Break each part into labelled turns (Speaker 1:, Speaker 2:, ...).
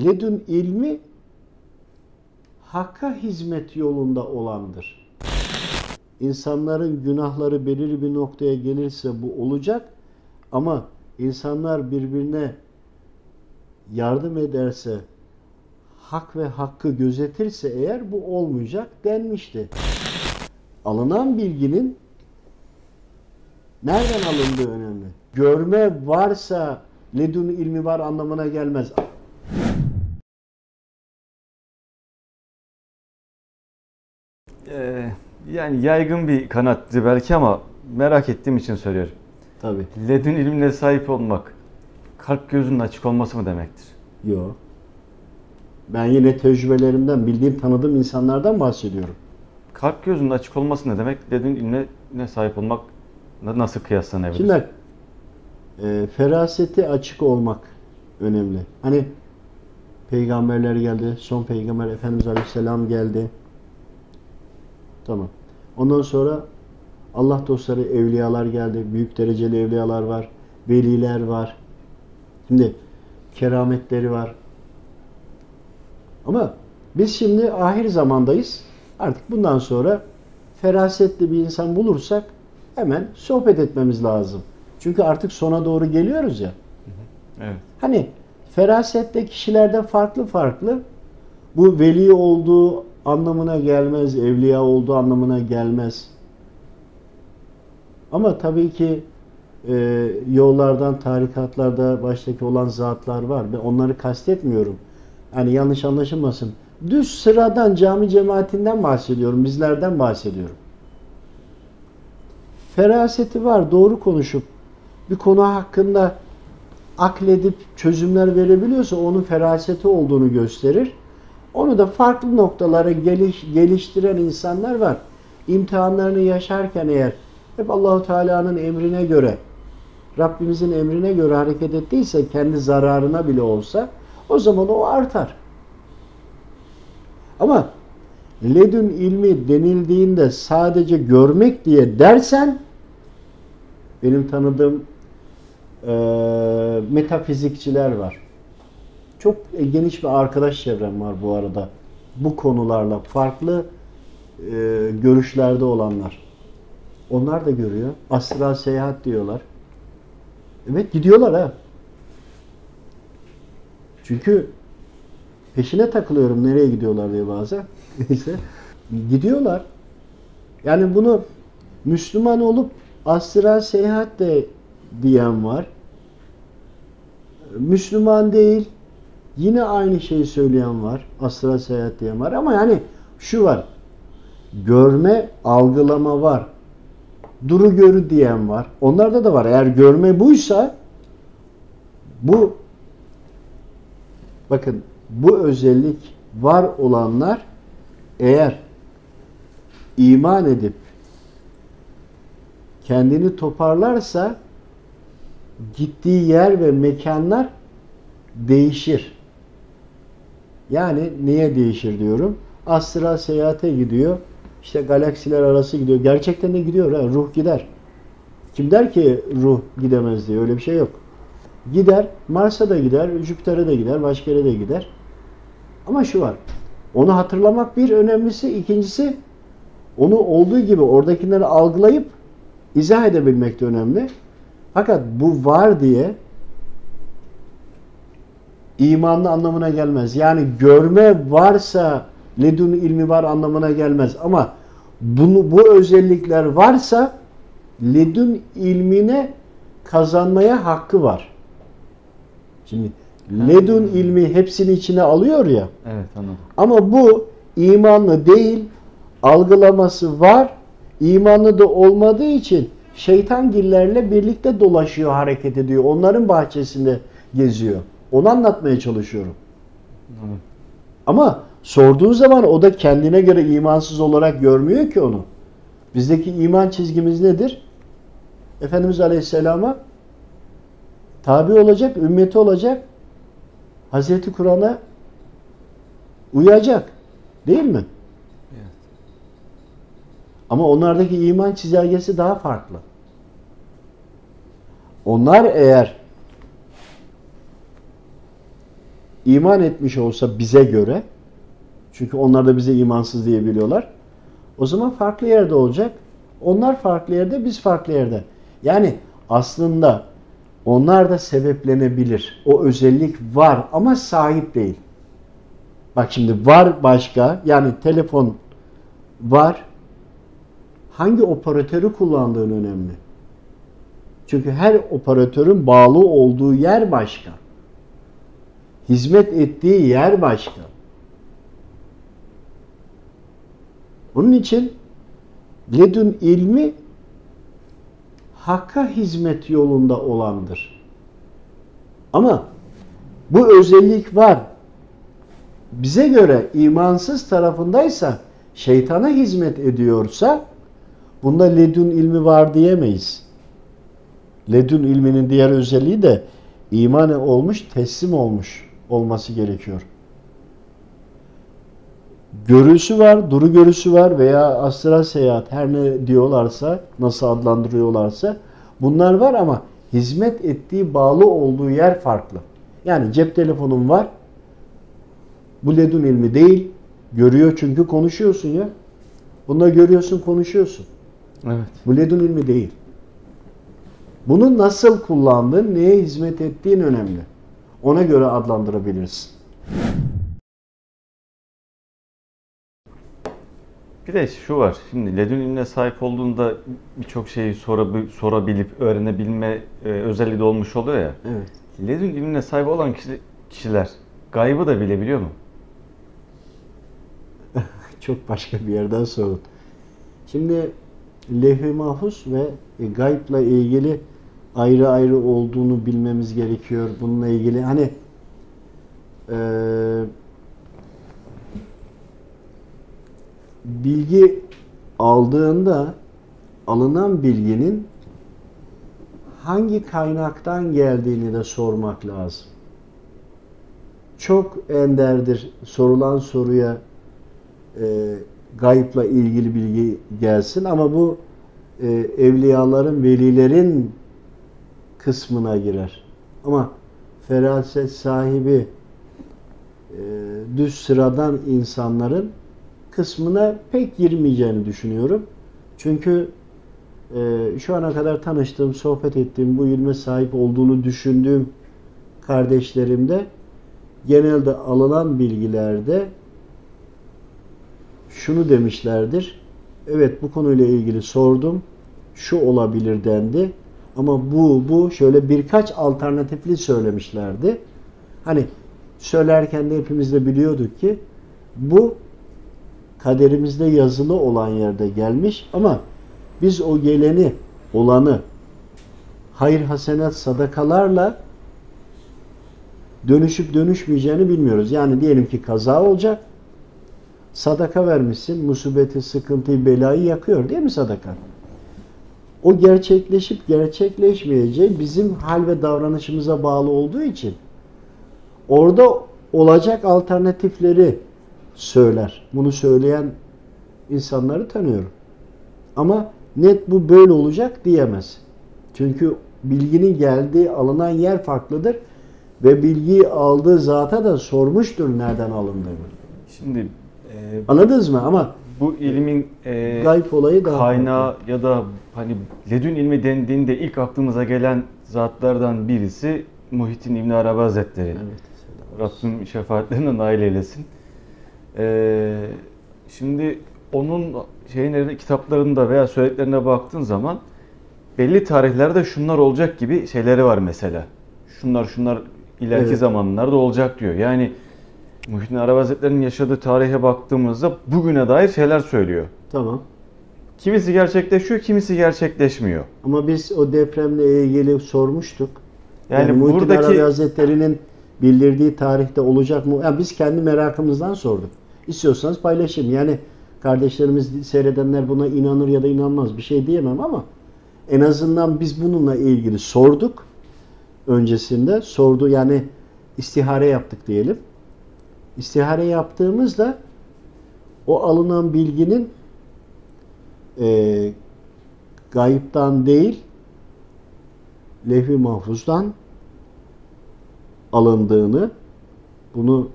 Speaker 1: ledün ilmi hakka hizmet yolunda olandır. İnsanların günahları belirli bir noktaya gelirse bu olacak ama insanlar birbirine yardım ederse, hak ve hakkı gözetirse eğer bu olmayacak denmişti. Alınan bilginin nereden alındığı önemli. Görme varsa ledün ilmi var anlamına gelmez.
Speaker 2: Ee, yani yaygın bir kanattı belki ama merak ettiğim için söylüyorum.
Speaker 1: Tabii.
Speaker 2: Ledün ilmine sahip olmak kalp gözünün açık olması mı demektir?
Speaker 1: Yok. Ben yine tecrübelerimden, bildiğim, tanıdığım insanlardan bahsediyorum.
Speaker 2: Kalp gözünün açık olması ne demek? Ledün ilmine sahip olmak nasıl kıyaslanabilir?
Speaker 1: Şimdi e, feraseti açık olmak önemli. Hani peygamberler geldi, son peygamber Efendimiz Aleyhisselam geldi. Tamam. Ondan sonra Allah dostları, evliyalar geldi. Büyük dereceli evliyalar var. Veliler var. Şimdi kerametleri var. Ama biz şimdi ahir zamandayız. Artık bundan sonra ferasetli bir insan bulursak hemen sohbet etmemiz lazım. Çünkü artık sona doğru geliyoruz ya.
Speaker 2: Evet.
Speaker 1: Hani ferasette kişilerde farklı farklı bu veli olduğu anlamına gelmez, evliya olduğu anlamına gelmez. Ama tabii ki e, yollardan, tarikatlarda baştaki olan zatlar var. Ben onları kastetmiyorum. Hani yanlış anlaşılmasın. Düz sıradan cami cemaatinden bahsediyorum. Bizlerden bahsediyorum. Feraseti var. Doğru konuşup bir konu hakkında akledip çözümler verebiliyorsa onun feraseti olduğunu gösterir. Onu da farklı noktalara geliş, geliştiren insanlar var. İmtihanlarını yaşarken eğer hep Allahu Teala'nın emrine göre Rabbimizin emrine göre hareket ettiyse kendi zararına bile olsa o zaman o artar. Ama ledün ilmi denildiğinde sadece görmek diye dersen benim tanıdığım metafizikçiler var. Çok geniş bir arkadaş çevrem var bu arada. Bu konularla farklı e, görüşlerde olanlar. Onlar da görüyor. Astral seyahat diyorlar. Evet gidiyorlar ha. Çünkü peşine takılıyorum nereye gidiyorlar diye bazen. Neyse. gidiyorlar. Yani bunu Müslüman olup astral seyahat de diyen var. Müslüman değil. Yine aynı şeyi söyleyen var. Astral seyahat diyen var. Ama yani şu var. Görme, algılama var. Duru görü diyen var. Onlarda da var. Eğer görme buysa bu bakın bu özellik var olanlar eğer iman edip kendini toparlarsa gittiği yer ve mekanlar değişir. Yani niye değişir diyorum. Astral seyahate gidiyor. İşte galaksiler arası gidiyor. Gerçekten de gidiyor. Ruh gider. Kim der ki ruh gidemez diye. Öyle bir şey yok. Gider. Mars'a da gider. Jüpiter'e de gider. Başka yere de gider. Ama şu var. Onu hatırlamak bir önemlisi. ikincisi onu olduğu gibi oradakileri algılayıp izah edebilmek de önemli. Fakat bu var diye imanlı anlamına gelmez. Yani görme varsa ledun ilmi var anlamına gelmez. Ama bunu bu özellikler varsa ledun ilmine kazanmaya hakkı var. Şimdi ledun ilmi hepsini içine alıyor ya.
Speaker 2: Evet anladım.
Speaker 1: Ama bu imanlı değil, algılaması var. İmanlı da olmadığı için şeytan gillerle birlikte dolaşıyor, hareket ediyor. Onların bahçesinde geziyor. Onu anlatmaya çalışıyorum. Ama sorduğun zaman o da kendine göre imansız olarak görmüyor ki onu. Bizdeki iman çizgimiz nedir? Efendimiz Aleyhisselam'a tabi olacak, ümmeti olacak, Hazreti Kur'an'a uyacak. Değil mi? Ama onlardaki iman çizelgesi daha farklı. Onlar eğer iman etmiş olsa bize göre çünkü onlar da bize imansız diye biliyorlar. O zaman farklı yerde olacak. Onlar farklı yerde, biz farklı yerde. Yani aslında onlar da sebeplenebilir. O özellik var ama sahip değil. Bak şimdi var başka. Yani telefon var. Hangi operatörü kullandığın önemli. Çünkü her operatörün bağlı olduğu yer başka. Hizmet ettiği yer başka. Bunun için ledün ilmi hakka hizmet yolunda olandır. Ama bu özellik var. Bize göre imansız tarafındaysa, şeytana hizmet ediyorsa bunda ledün ilmi var diyemeyiz. Ledün ilminin diğer özelliği de iman olmuş, teslim olmuş olması gerekiyor. Görüsü var, duru görüsü var veya astral seyahat her ne diyorlarsa, nasıl adlandırıyorlarsa bunlar var ama hizmet ettiği, bağlı olduğu yer farklı. Yani cep telefonun var. Bu ledun ilmi değil. Görüyor çünkü konuşuyorsun ya. Bunda görüyorsun, konuşuyorsun.
Speaker 2: Evet.
Speaker 1: Bu ledun ilmi değil. Bunu nasıl kullandığın, neye hizmet ettiğin önemli. Ona göre adlandırabilirsin.
Speaker 2: Bir de şu var. Şimdi ledün ilmine sahip olduğunda birçok şeyi sorabi- sorabilip öğrenebilme e, özelliği de olmuş oluyor ya.
Speaker 1: Evet.
Speaker 2: Ledün ilmine sahip olan kişi- kişiler gaybı da bilebiliyor mu?
Speaker 1: Çok başka bir yerden sorun. Şimdi levh-i mahfuz ve e, gaybla ilgili ayrı ayrı olduğunu bilmemiz gerekiyor. Bununla ilgili hani eee bilgi aldığında alınan bilginin hangi kaynaktan geldiğini de sormak lazım. Çok enderdir sorulan soruya e, gayipla ilgili bilgi gelsin ama bu e, evliyaların, velilerin kısmına girer. Ama feraset sahibi e, düz sıradan insanların kısmına pek girmeyeceğini düşünüyorum. Çünkü e, şu ana kadar tanıştığım, sohbet ettiğim, bu ilme sahip olduğunu düşündüğüm kardeşlerimde genelde alınan bilgilerde şunu demişlerdir. Evet bu konuyla ilgili sordum. Şu olabilir dendi. Ama bu bu şöyle birkaç alternatifli söylemişlerdi. Hani söylerken de hepimiz de biliyorduk ki bu kaderimizde yazılı olan yerde gelmiş ama biz o geleni, olanı hayır hasenat sadakalarla dönüşüp dönüşmeyeceğini bilmiyoruz. Yani diyelim ki kaza olacak. Sadaka vermişsin. Musibeti, sıkıntıyı, belayı yakıyor değil mi sadaka? O gerçekleşip gerçekleşmeyeceği bizim hal ve davranışımıza bağlı olduğu için orada olacak alternatifleri söyler. Bunu söyleyen insanları tanıyorum. Ama net bu böyle olacak diyemez. Çünkü bilginin geldiği, alınan yer farklıdır ve bilgiyi aldığı zata da sormuştur nereden alındığını.
Speaker 2: Şimdi
Speaker 1: Anladınız mı? Ama
Speaker 2: bu ilmin e,
Speaker 1: gayb olayı daha
Speaker 2: kaynağı ya da hani ledün ilmi dendiğinde ilk aklımıza gelen zatlardan birisi Muhittin İbn Arabi Hazretleri.
Speaker 1: Evet.
Speaker 2: Rabbim şefaatlerine nail eylesin. Ee, şimdi onun şeylerine, kitaplarında veya söylediklerine baktığın zaman belli tarihlerde şunlar olacak gibi şeyleri var mesela. Şunlar şunlar ileriki
Speaker 1: Evet.
Speaker 2: zamanlarda olacak diyor. Yani Muhittin Arabi Hazretleri'nin yaşadığı tarihe baktığımızda bugüne dair şeyler söylüyor.
Speaker 1: Tamam.
Speaker 2: Kimisi gerçekleşiyor, kimisi gerçekleşmiyor.
Speaker 1: Ama biz o depremle ilgili sormuştuk. Yani,
Speaker 2: Yani,
Speaker 1: Muhittin
Speaker 2: buradaki
Speaker 1: Arabi Hazretleri'nin bildirdiği tarihte olacak mı? Yani biz kendi merakımızdan sorduk. İstiyorsanız paylaşayım. Yani kardeşlerimiz, seyredenler buna inanır ya da inanmaz. Bir şey diyemem ama en azından biz bununla ilgili sorduk. Öncesinde sordu yani istihare yaptık diyelim. İstihare yaptığımızda o alınan bilginin e, gayiptan değil levh-i mahfuzdan alındığını Bunu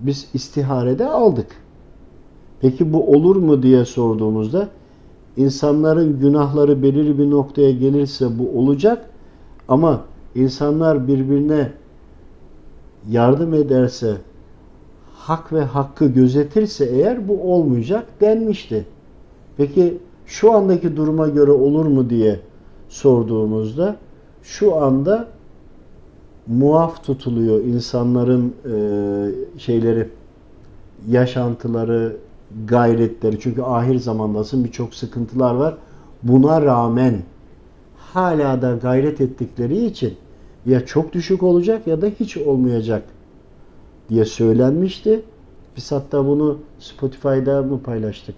Speaker 1: biz istiharede aldık. Peki bu olur mu diye sorduğumuzda insanların günahları belirli bir noktaya gelirse bu olacak ama insanlar birbirine yardım ederse hak ve hakkı gözetirse eğer bu olmayacak denmişti. Peki şu andaki duruma göre olur mu diye sorduğumuzda şu anda muaf tutuluyor insanların e, şeyleri yaşantıları, gayretleri. Çünkü ahir zamandasın birçok sıkıntılar var. Buna rağmen hala da gayret ettikleri için ya çok düşük olacak ya da hiç olmayacak diye söylenmişti. Biz hatta bunu Spotify'da mı paylaştık?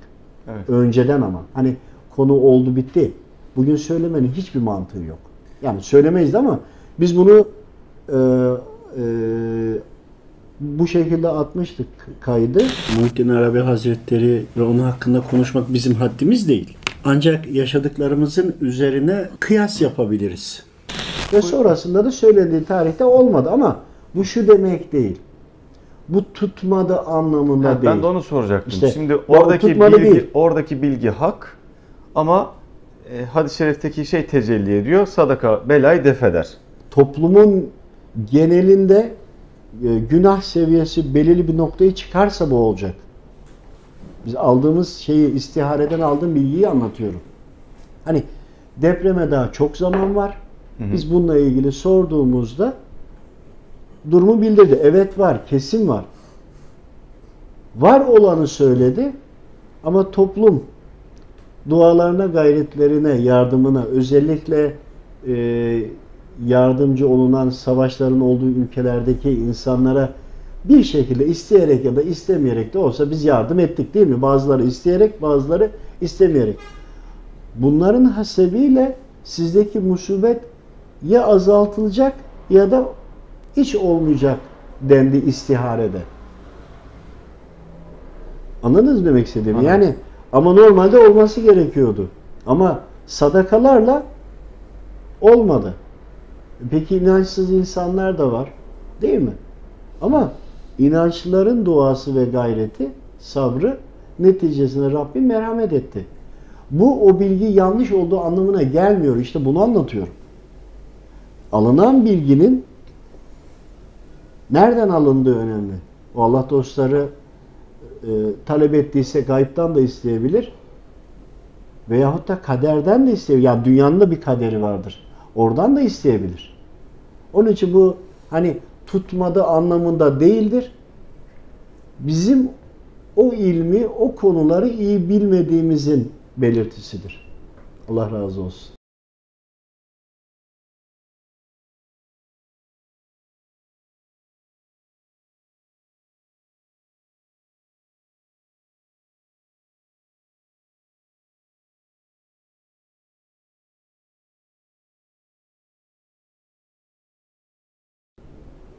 Speaker 2: Evet.
Speaker 1: Önceden ama. Hani konu oldu bitti. Bugün söylemenin hiçbir mantığı yok. Yani söylemeyiz ama biz bunu e, e, bu şekilde atmıştık kaydı.
Speaker 3: Muhittin Arabi Hazretleri ve onun hakkında konuşmak bizim haddimiz değil. Ancak yaşadıklarımızın üzerine kıyas yapabiliriz.
Speaker 1: Ve sonrasında da söylediği tarihte olmadı ama bu şu demek değil. Bu tutmadı anlamında
Speaker 2: Ha,
Speaker 1: değil.
Speaker 2: ben de onu soracaktım.
Speaker 1: İşte,
Speaker 2: Şimdi oradaki bilgi,
Speaker 1: değil.
Speaker 2: oradaki bilgi hak ama e, hadis-i şerifteki şey tecelli ediyor. Sadaka belayı def eder.
Speaker 1: Toplumun genelinde e, günah seviyesi belirli bir noktaya çıkarsa bu olacak. Biz aldığımız şeyi istihareden aldığım bilgiyi anlatıyorum. Hani depreme daha çok zaman var.
Speaker 2: Hı hı.
Speaker 1: Biz bununla ilgili sorduğumuzda durumu bildirdi. Evet var, kesin var. Var olanı söyledi ama toplum dualarına, gayretlerine, yardımına özellikle e, yardımcı olunan savaşların olduğu ülkelerdeki insanlara bir şekilde isteyerek ya da istemeyerek de olsa biz yardım ettik değil mi? Bazıları isteyerek, bazıları istemeyerek. Bunların hasebiyle sizdeki musibet ya azaltılacak ya da hiç olmayacak dendi istiharede. Anladınız demek istediğimi?
Speaker 2: Anladım.
Speaker 1: Yani ama normalde olması gerekiyordu. Ama sadakalarla olmadı. Peki inançsız insanlar da var. Değil mi? Ama inançlıların duası ve gayreti, sabrı neticesinde Rabbim merhamet etti. Bu o bilgi yanlış olduğu anlamına gelmiyor. İşte bunu anlatıyorum. Alınan bilginin nereden alındığı önemli. O Allah dostları e, talep ettiyse gayiptan da isteyebilir. Veyahut da kaderden de isteyebilir. Yani dünyanın da bir kaderi vardır. Oradan da isteyebilir. Onun için bu hani tutmadı anlamında değildir. Bizim o ilmi, o konuları iyi bilmediğimizin belirtisidir. Allah razı olsun.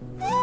Speaker 1: 嗯。